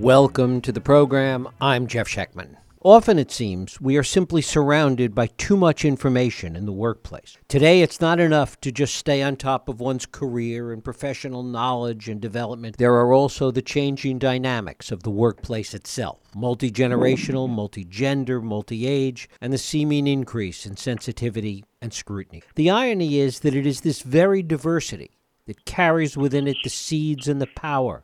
Welcome to the program. I'm Jeff Schechtman. Often it seems we are simply surrounded by too much information in the workplace. Today, it's not enough to just stay on top of one's career and professional knowledge and development. There are also the changing dynamics of the workplace itself multi generational, multi gender, multi age, and the seeming increase in sensitivity and scrutiny. The irony is that it is this very diversity that carries within it the seeds and the power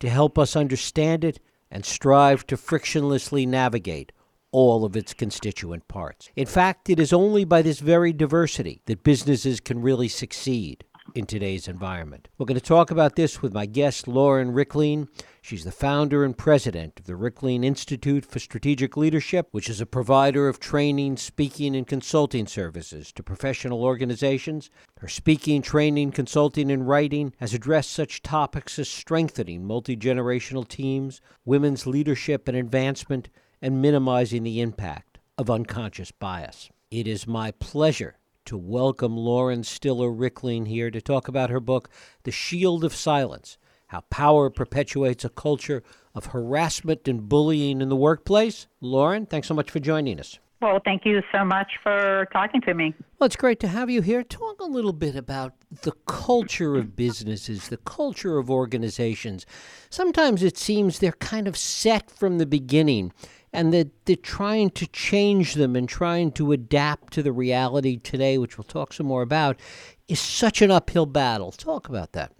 to help us understand it and strive to frictionlessly navigate all of its constituent parts. In fact, it is only by this very diversity that businesses can really succeed in today's environment. We're going to talk about this with my guest, Lauren Rikleen. She's the founder and president of the Rikleen Institute for Strategic Leadership, which is a provider of training, speaking, and consulting services to professional organizations. Her speaking, training, consulting, and writing has addressed such topics as strengthening multi generational teams, women's leadership and advancement, and minimizing the impact of unconscious bias. It is my pleasure to welcome Lauren Stiller Rikleen here to talk about her book, The Shield of Silence How Power Perpetuates a Culture of Harassment and Bullying in the Workplace. Lauren, thanks so much for joining us. Well, thank you so much for talking to me. Well, it's great to have you here. Talk a little bit about the culture of businesses, the culture of organizations. Sometimes it seems they're kind of set from the beginning and that they're trying to change them and trying to adapt to the reality today, which we'll talk some more about, is such an uphill battle. Talk about that.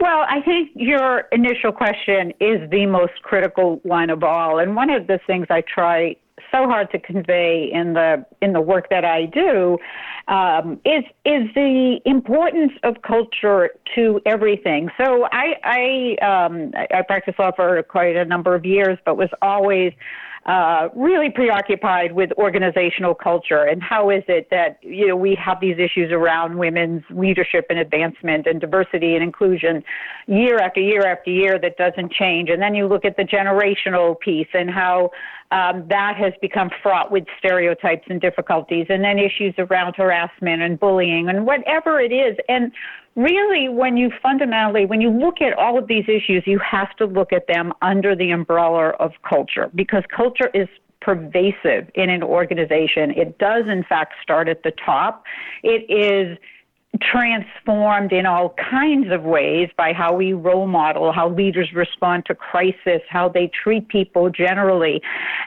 Well, I think your initial question is the most critical one of all, and one of the things I try so hard to convey in the in the work that I do um, is is the importance of culture to everything. So I I, um, I practiced law for quite a number of years, but was always uh, really preoccupied with organizational culture and how is it that you know we have these issues around women's leadership and advancement and diversity and inclusion year after year after year that doesn't change and then you look at the generational piece and how um, that has become fraught with stereotypes and difficulties and then issues around harassment and bullying and whatever it is. And really when you fundamentally when you look at all of these issues you have to look at them under the umbrella of culture because culture is pervasive in an organization. It does in fact start at the top. It is transformed in all kinds of ways by how we role model, how leaders respond to crisis, how they treat people generally.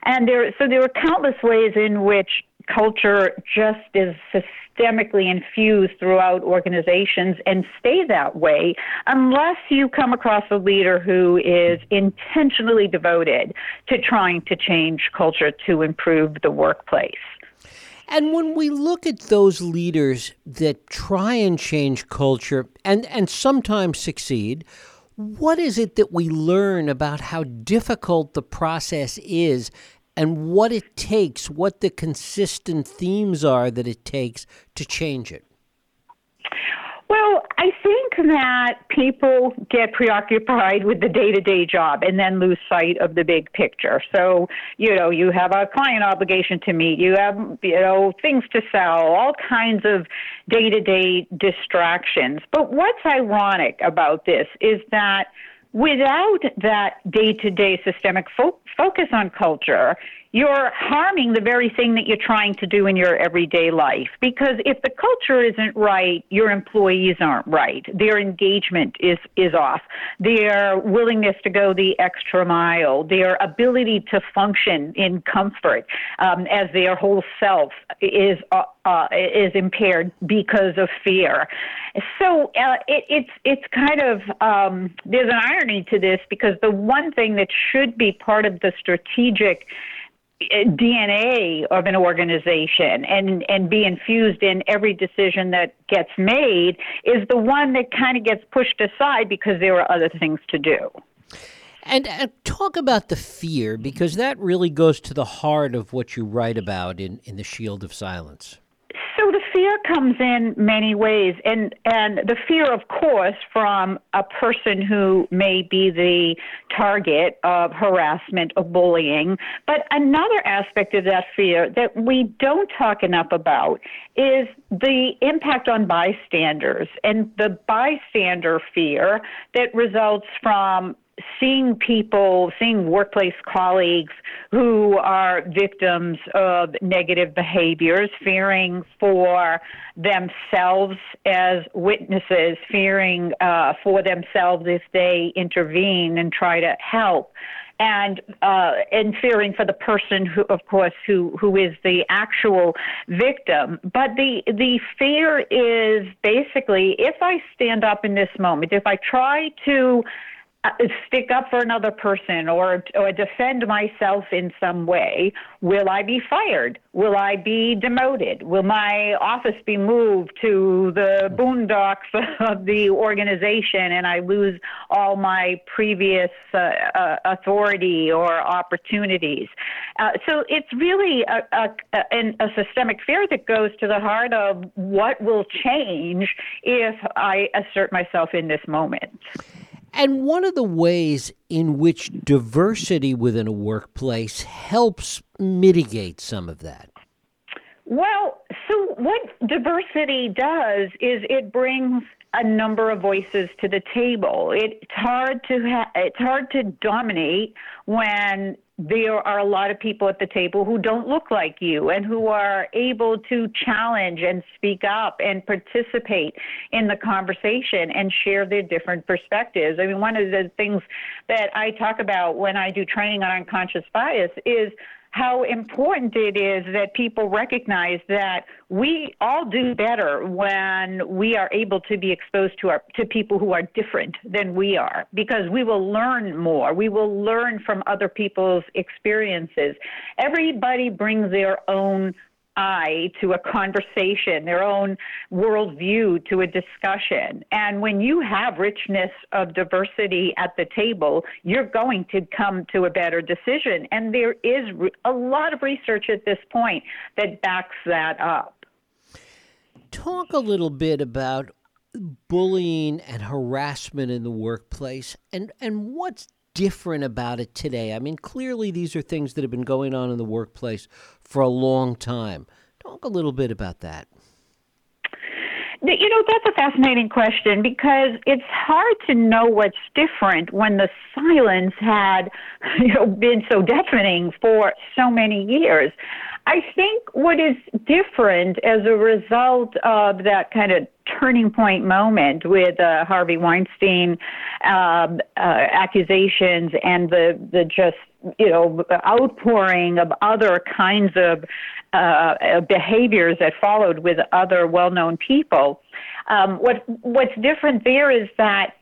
And there, so there are countless ways in which culture just is systemically infused throughout organizations and stay that way unless you come across a leader who is intentionally devoted to trying to change culture to improve the workplace. And when we look at those leaders that try and change culture and, and sometimes succeed, what is it that we learn about how difficult the process is and what it takes, what the consistent themes are that it takes to change it? Well, I think that people get preoccupied with the day to day job and then lose sight of the big picture. So, you know, you have a client obligation to meet, you have, you know, things to sell, all kinds of day to day distractions. But what's ironic about this is that without that day to day systemic fo- focus on culture, you're harming the very thing that you're trying to do in your everyday life. Because if the culture isn't right, your employees aren't right. Their engagement is, is off. Their willingness to go the extra mile, their ability to function in comfort um, as their whole self is, uh, uh, is impaired because of fear. So uh, it, it's, it's kind of, um, there's an irony to this because the one thing that should be part of the strategic DNA of an organization and and be infused in every decision that gets made is the one that kind of gets pushed aside because there are other things to do. And uh, talk about the fear because that really goes to the heart of what you write about in, in the Shield of Silence. Fear comes in many ways, and and the fear, of course, from a person who may be the target of harassment, of bullying. But another aspect of that fear that we don't talk enough about is the impact on bystanders and the bystander fear that results from seeing people, seeing workplace colleagues who are victims of negative behaviors, fearing for themselves as witnesses, fearing uh, for themselves if they intervene and try to help and uh, and fearing for the person who, of course, who who is the actual victim. But the the fear is basically if I stand up in this moment, if I try to stick up for another person or or defend myself in some way, will I be fired? Will I be demoted? Will my office be moved to the boondocks of the organization and I lose all my previous uh, uh, authority or opportunities? Uh, so it's really a, a, a, a systemic fear that goes to the heart of what will change if I assert myself in this moment. And one of the ways in which diversity within a workplace helps mitigate some of that. Well, so what diversity does is it brings a number of voices to the table. It's hard to ha- it's hard to dominate when there are a lot of people at the table who don't look like you and who are able to challenge and speak up and participate in the conversation and share their different perspectives. I mean, one of the things that I talk about when I do training on unconscious bias is how important it is that people recognize that we all do better when we are able to be exposed to our to people who are different than we are because we will learn more. We will learn from other people's experiences. Everybody brings their own eye to a conversation, their own worldview to a discussion. And when you have richness of diversity at the table, you're going to come to a better decision. And there is a lot of research at this point that backs that up. Talk a little bit about bullying and harassment in the workplace and, and what's different about it today? I mean, clearly these are things that have been going on in the workplace for a long time. Talk a little bit about that. You know, that's a fascinating question because it's hard to know what's different when the silence had, you know, been so deafening for so many years. I think what is different as a result of that kind of turning point moment with uh, Harvey Weinstein um, uh, accusations and the the just you know outpouring of other kinds of uh, behaviors that followed with other well-known people. Um, what what's different there is that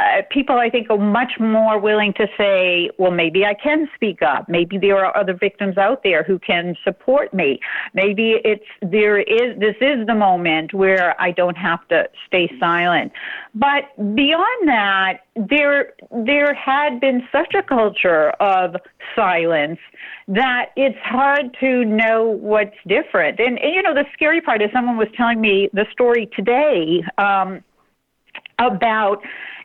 uh, people, I think, are much more willing to say, well, maybe I can speak up. Maybe there are other victims out there who can support me. Maybe it's there is this is the moment where I don't have to stay silent. But beyond that, there there had been such a culture of silence that it's hard to know what's different. And, and you know, the scary part is someone was telling me the story today. Um, about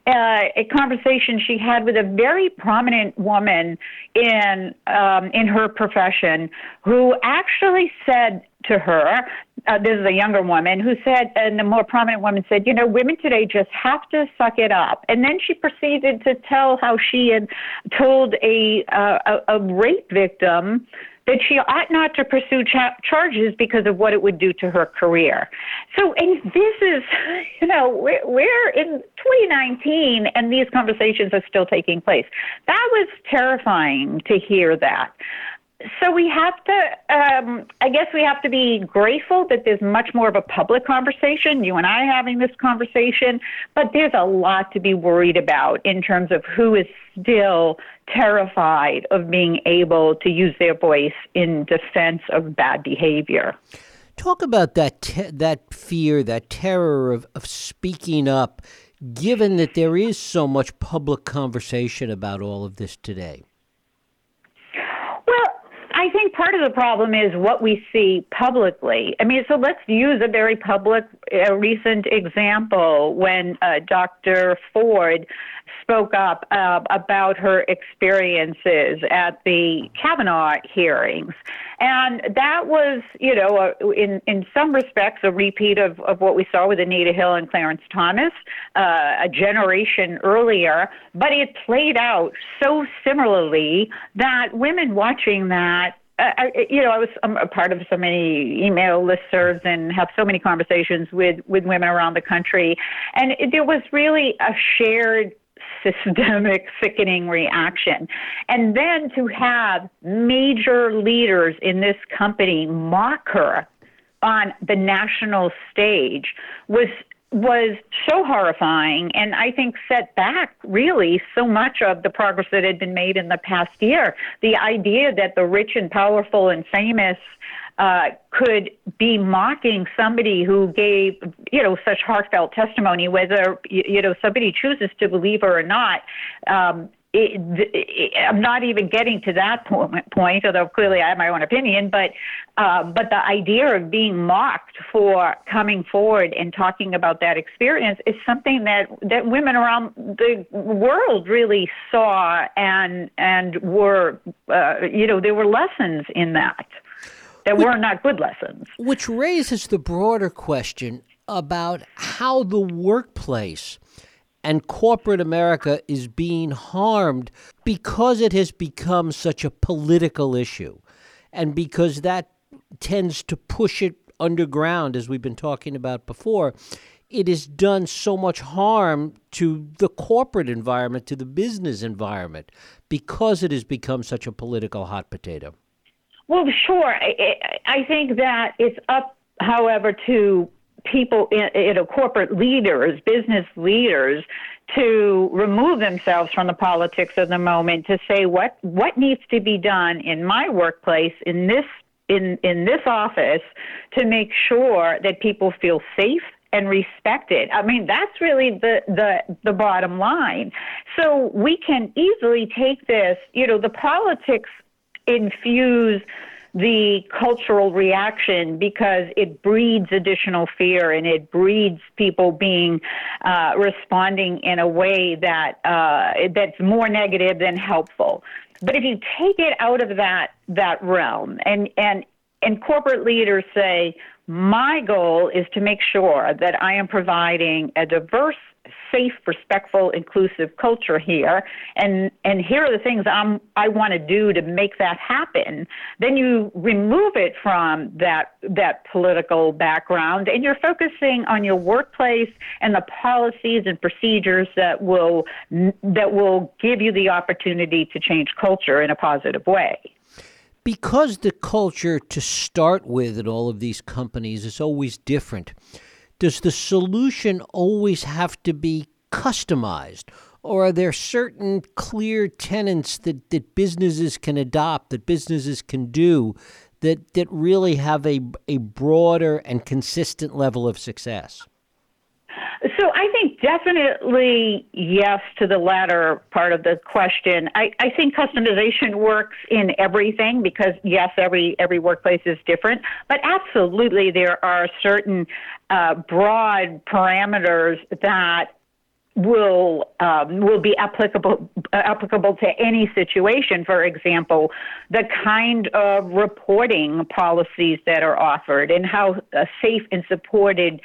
uh, a conversation she had with a very prominent woman in um, in her profession, who actually said to her, uh, "This is a younger woman who said," and the more prominent woman said, "You know, women today just have to suck it up." And then she proceeded to tell how she had told a uh, a, a rape victim that she ought not to pursue cha- charges because of what it would do to her career. So, and this is, you know, we're, we're in 2019 and these conversations are still taking place. That was terrifying to hear that so we have to um, i guess we have to be grateful that there's much more of a public conversation you and i having this conversation but there's a lot to be worried about in terms of who is still terrified of being able to use their voice in defense of bad behavior. Talk about that te- that fear that terror of, of speaking up given that there is so much public conversation about all of this today I think part of the problem is what we see publicly. I mean, so let's use a very public, a recent example when uh, Dr. Ford spoke up uh, about her experiences at the Kavanaugh hearings. And that was, you know, a, in, in some respects, a repeat of, of what we saw with Anita Hill and Clarence Thomas uh, a generation earlier, but it played out so similarly that women watching that I, you know, I was I'm a part of so many email listservs and have so many conversations with with women around the country, and it, there was really a shared systemic sickening reaction. And then to have major leaders in this company mock her on the national stage was was so horrifying and I think set back really so much of the progress that had been made in the past year. The idea that the rich and powerful and famous uh, could be mocking somebody who gave, you know, such heartfelt testimony, whether, you know, somebody chooses to believe her or not. Um, it, it, I'm not even getting to that point, although clearly I have my own opinion. But uh, but the idea of being mocked for coming forward and talking about that experience is something that that women around the world really saw and and were uh, you know there were lessons in that that which, were not good lessons. Which raises the broader question about how the workplace and corporate America is being harmed because it has become such a political issue and because that tends to push it underground, as we've been talking about before. It has done so much harm to the corporate environment, to the business environment, because it has become such a political hot potato. Well, sure. I, I think that it's up, however, to people, in, you know, corporate leaders, business leaders, to remove themselves from the politics of the moment to say what what needs to be done in my workplace in this in in this office to make sure that people feel safe and respected. I mean, that's really the, the, the bottom line. So we can easily take this, you know, the politics infuse the cultural reaction because it breeds additional fear and it breeds people being uh, responding in a way that uh, that's more negative than helpful. But if you take it out of that that realm and and and corporate leaders say, my goal is to make sure that I am providing a diverse safe, respectful, inclusive culture here, and and here are the things I'm I want to do to make that happen. Then you remove it from that that political background, and you're focusing on your workplace and the policies and procedures that will that will give you the opportunity to change culture in a positive way. Because the culture to start with at all of these companies is always different, does the solution always have to be customized? Or are there certain clear tenets that, that businesses can adopt, that businesses can do, that, that really have a, a broader and consistent level of success? So I think definitely yes to the latter part of the question. I, I think customization works in everything because yes, every every workplace is different, but absolutely there are certain uh, broad parameters that will um, will be applicable applicable to any situation. For example, the kind of reporting policies that are offered and how uh, safe and supported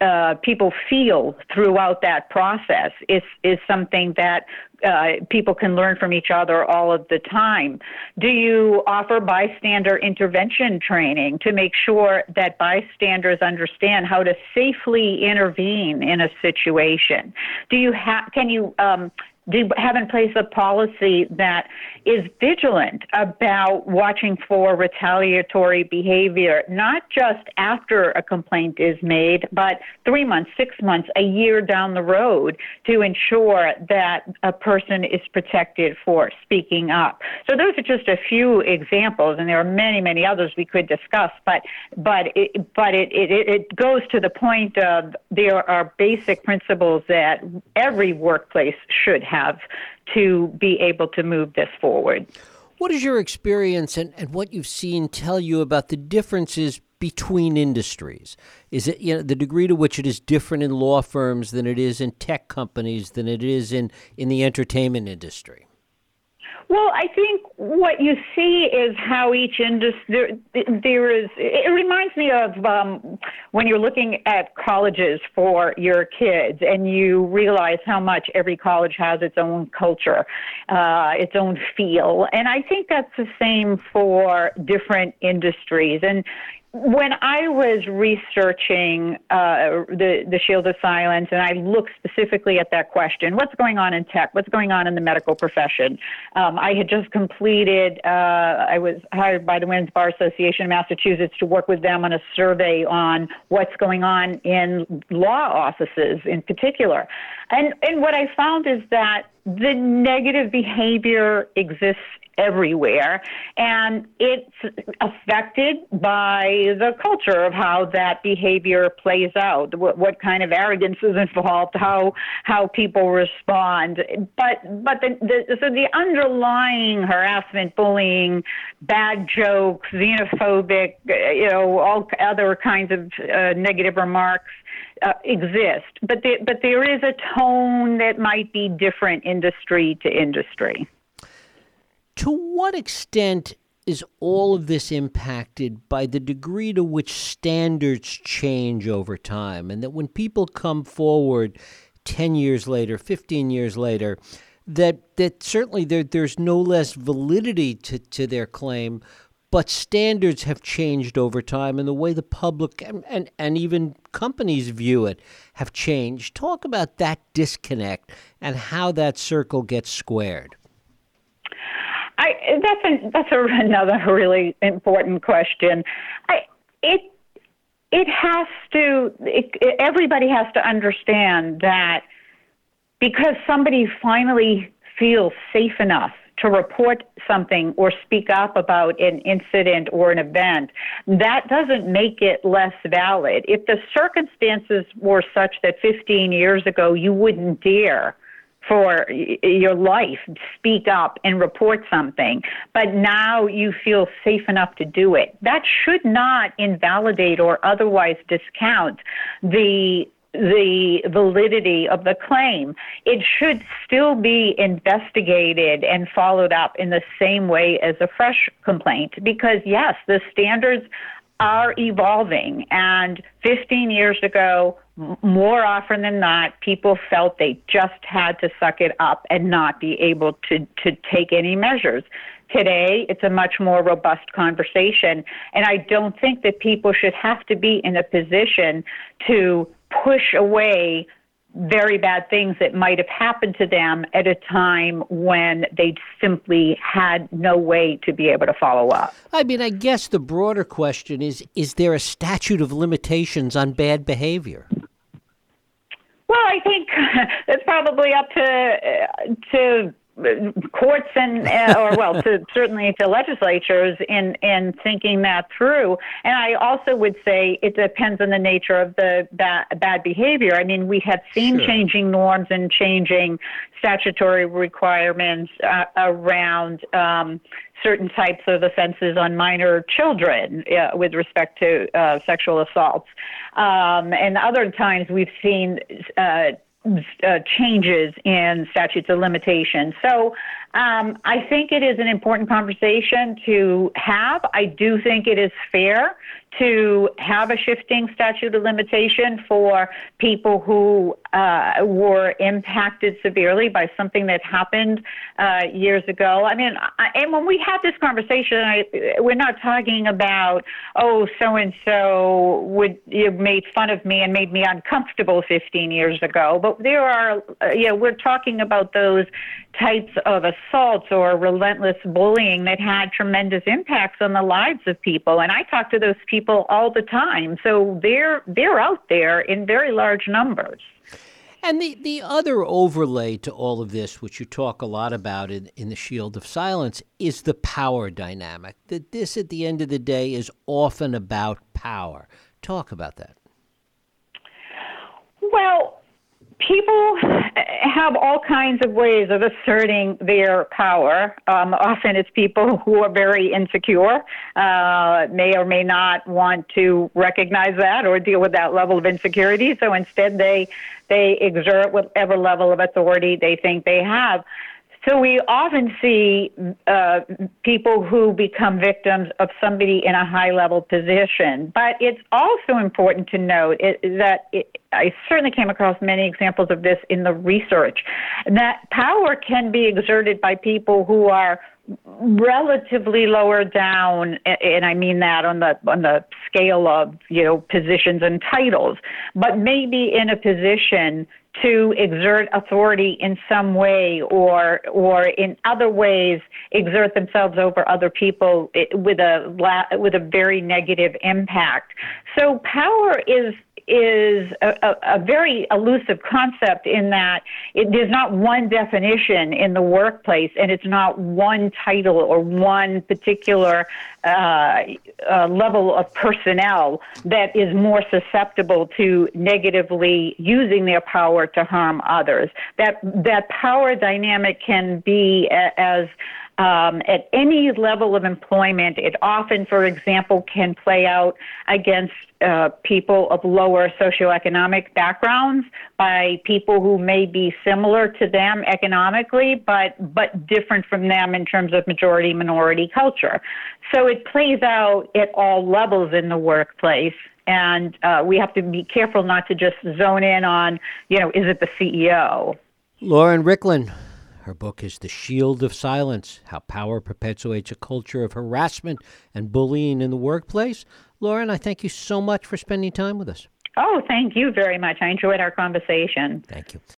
uh, people feel throughout that process is is something that uh, people can learn from each other all of the time. Do you offer bystander intervention training to make sure that bystanders understand how to safely intervene in a situation? Do you have? Can you um, do have in place a policy that is vigilant about watching for retaliatory behavior, not just after a complaint is made, but three months, six months, a year down the road to ensure that a person is protected for speaking up. So those are just a few examples, and there are many, many others we could discuss. But but it, but it, it, it goes to the point of there are basic principles that every workplace should have have to be able to move this forward. What does your experience and, and what you've seen tell you about the differences between industries? Is it you know the degree to which it is different in law firms than it is in tech companies than it is in, in the entertainment industry? Well, I think what you see is how each industry there, there is. It reminds me of um, when you're looking at colleges for your kids, and you realize how much every college has its own culture, uh, its own feel, and I think that's the same for different industries. And when I was researching uh, the the Shield of Silence, and I looked specifically at that question, what's going on in tech? What's going on in the medical profession? Um, I had just completed. Uh, I was hired by the Women's Bar Association of Massachusetts to work with them on a survey on what's going on in law offices, in particular. And and what I found is that the negative behavior exists everywhere, and it's affected by the culture of how that behavior plays out, what, what kind of arrogance is involved, how how people respond. But but the, the so the underlying harassment, bullying, bad jokes, xenophobic, you know, all other kinds of uh, negative remarks. Uh, exist, but there, but there is a tone that might be different industry to industry. To what extent is all of this impacted by the degree to which standards change over time? And that when people come forward 10 years later, 15 years later, that, that certainly there, there's no less validity to, to their claim, but standards have changed over time and the way the public and, and, and even companies view it have changed. Talk about that disconnect and how that circle gets squared. I that's a, that's a, another really important question. I it it has to it, it, everybody has to understand that because somebody finally feels safe enough to report something or speak up about an incident or an event, that doesn't make it less valid. If the circumstances were such that 15 years ago you wouldn't dare for your life, speak up and report something, but now you feel safe enough to do it. That should not invalidate or otherwise discount the the validity of the claim. It should still be investigated and followed up in the same way as a fresh complaint because yes, the standards are evolving. And 15 years ago, more often than not, people felt they just had to suck it up and not be able to, to take any measures. Today, it's a much more robust conversation. And I don't think that people should have to be in a position to push away very bad things that might have happened to them at a time when they simply had no way to be able to follow up. I mean, I guess the broader question is is there a statute of limitations on bad behavior? Well, I think it's probably up to uh, to courts and uh, or well to certainly to legislatures in in thinking that through. And i also would say it depends on the nature of the bad, bad behavior. I mean we have seen sure. changing norms and changing statutory requirements uh, around um, certain types of offenses on minor children uh, with respect to uh, sexual assaults. Um, and other times we've seen uh, uh, changes in statutes of limitation. So um, I think it is an important conversation to have. I do think it is fair to have a shifting statute of limitation for people who uh, were impacted severely by something that happened uh, years ago. I mean, I, and when we have this conversation, I, we're not talking about oh, so and so would you made fun of me and made me uncomfortable 15 years ago. But there are, uh, yeah, we're talking about those types of assaults or relentless bullying that had tremendous impacts on the lives of people. And I talk to those people all the time. So they're they're out there in very large numbers. And the, the other overlay to all of this, which you talk a lot about in, in the Shield of Silence, is the power dynamic. That this, at the end of the day, is often about power. Talk about that. Well, have all kinds of ways of asserting their power. Um, often it's people who are very insecure, uh, may or may not want to recognize that or deal with that level of insecurity. So instead, they they exert whatever level of authority they think they have. So we often see uh, people who become victims of somebody in a high level position. But it's also important to note it, that it, I certainly came across many examples of this in the research that power can be exerted by people who are relatively lower down and I mean that on the on the scale of you know positions and titles but maybe in a position to exert authority in some way or or in other ways exert themselves over other people with a with a very negative impact. So power is is a, a, a, very elusive concept in that it, there's not one definition in the workplace and it's not one title or one particular uh, uh, level of personnel that is more susceptible to negatively using their power to harm others. That, that power dynamic can be a, as um, at any level of employment. It often, for example, can play out against uh, people of lower socioeconomic backgrounds by people who may be similar to them economically, but but different from them in terms of majority minority culture. So it plays out at all levels in the workplace. And uh, we have to be careful not to just zone in on, you know, is it the CEO? Lauren Rikleen, her book is The Shield of Silence How Power Perpetuates a Culture of Harassment and Bullying in the Workplace. Lauren, I thank you so much for spending time with us. Oh, thank you very much. I enjoyed our conversation. Thank you.